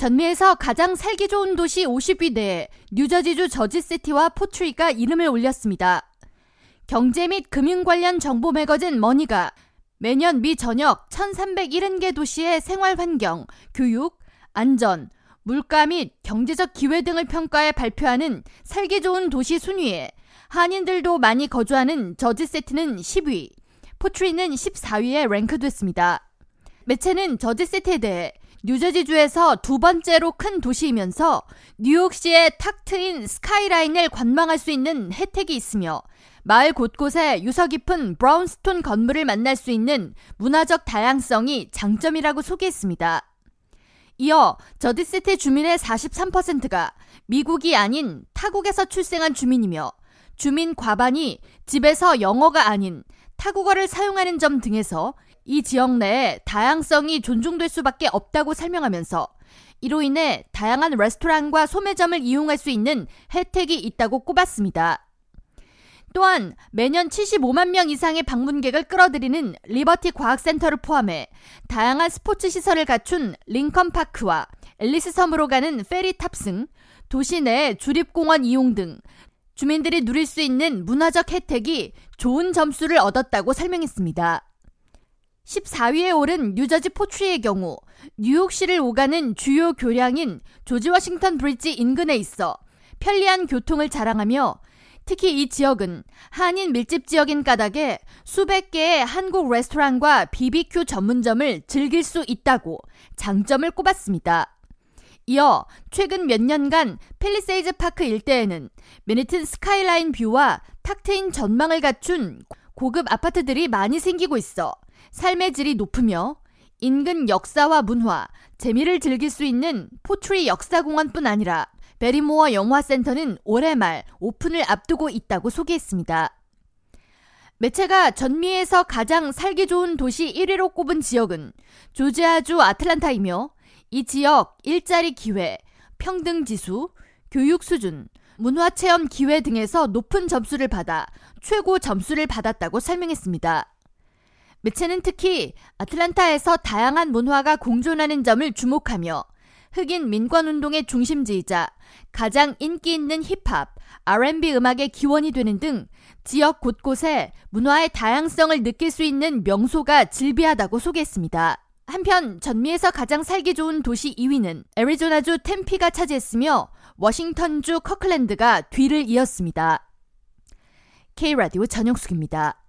전미에서 가장 살기 좋은 도시 50위 내에 뉴저지주 저지시티와 포트리가 이름을 올렸습니다. 경제 및 금융 관련 정보 매거진 머니가 매년 미 전역 1,370개 도시의 생활 환경, 교육, 안전, 물가 및 경제적 기회 등을 평가해 발표하는 살기 좋은 도시 순위에 한인들도 많이 거주하는 저지시티는 10위, 포트리는 14위에 랭크됐습니다. 매체는 저지시티에 대해 뉴저지주에서 두 번째로 큰 도시이면서 뉴욕시의 탁 트인 스카이라인을 관망할 수 있는 혜택이 있으며 마을 곳곳에 유서 깊은 brownstone 건물을 만날 수 있는 문화적 다양성이 장점이라고 소개했습니다. 이어 저지시티 주민의 43%가 미국이 아닌 타국에서 출생한 주민이며 주민 과반이 집에서 영어가 아닌 타국어를 사용하는 점 등에서 이 지역 내에 다양성이 존중될 수밖에 없다고 설명하면서 이로 인해 다양한 레스토랑과 소매점을 이용할 수 있는 혜택이 있다고 꼽았습니다. 또한 매년 75만 명 이상의 방문객을 끌어들이는 리버티 과학센터를 포함해 다양한 스포츠 시설을 갖춘 링컨 파크와 엘리스 섬으로 가는 페리 탑승, 도시 내 주립공원 이용 등 주민들이 누릴 수 있는 문화적 혜택이 좋은 점수를 얻었다고 설명했습니다. 14위에 오른 뉴저지 포트리의 경우 뉴욕시를 오가는 주요 교량인 조지 워싱턴 브릿지 인근에 있어 편리한 교통을 자랑하며 특히 이 지역은 한인 밀집 지역인 까닭에 수백 개의 한국 레스토랑과 BBQ 전문점을 즐길 수 있다고 장점을 꼽았습니다. 이어 최근 몇 년간 펠리세이즈 파크 일대에는 맨해튼 스카이라인 view와 탁 트인 전망을 갖춘 고급 아파트들이 많이 생기고 있어 삶의 질이 높으며 인근 역사와 문화, 재미를 즐길 수 있는 포트리 역사공원뿐 아니라 배리모어 영화센터는 올해 말 오픈을 앞두고 있다고 소개했습니다. 매체가 전미에서 가장 살기 좋은 도시 1위로 꼽은 지역은 조지아주 아틀란타이며 이 지역 일자리 기회, 평등 지수, 교육 수준, 문화 체험 기회 등에서 높은 점수를 받아 최고 점수를 받았다고 설명했습니다. 매체는 특히 아틀란타에서 다양한 문화가 공존하는 점을 주목하며 흑인 민권운동의 중심지이자 가장 인기 있는 힙합, R&B 음악의 기원이 되는 등 지역 곳곳에 문화의 다양성을 느낄 수 있는 명소가 즐비하다고 소개했습니다. 한편 전미에서 가장 살기 좋은 도시 2위는 애리조나주 템피가 차지했으며 워싱턴주 커클랜드가 뒤를 이었습니다. K라디오 전영숙입니다.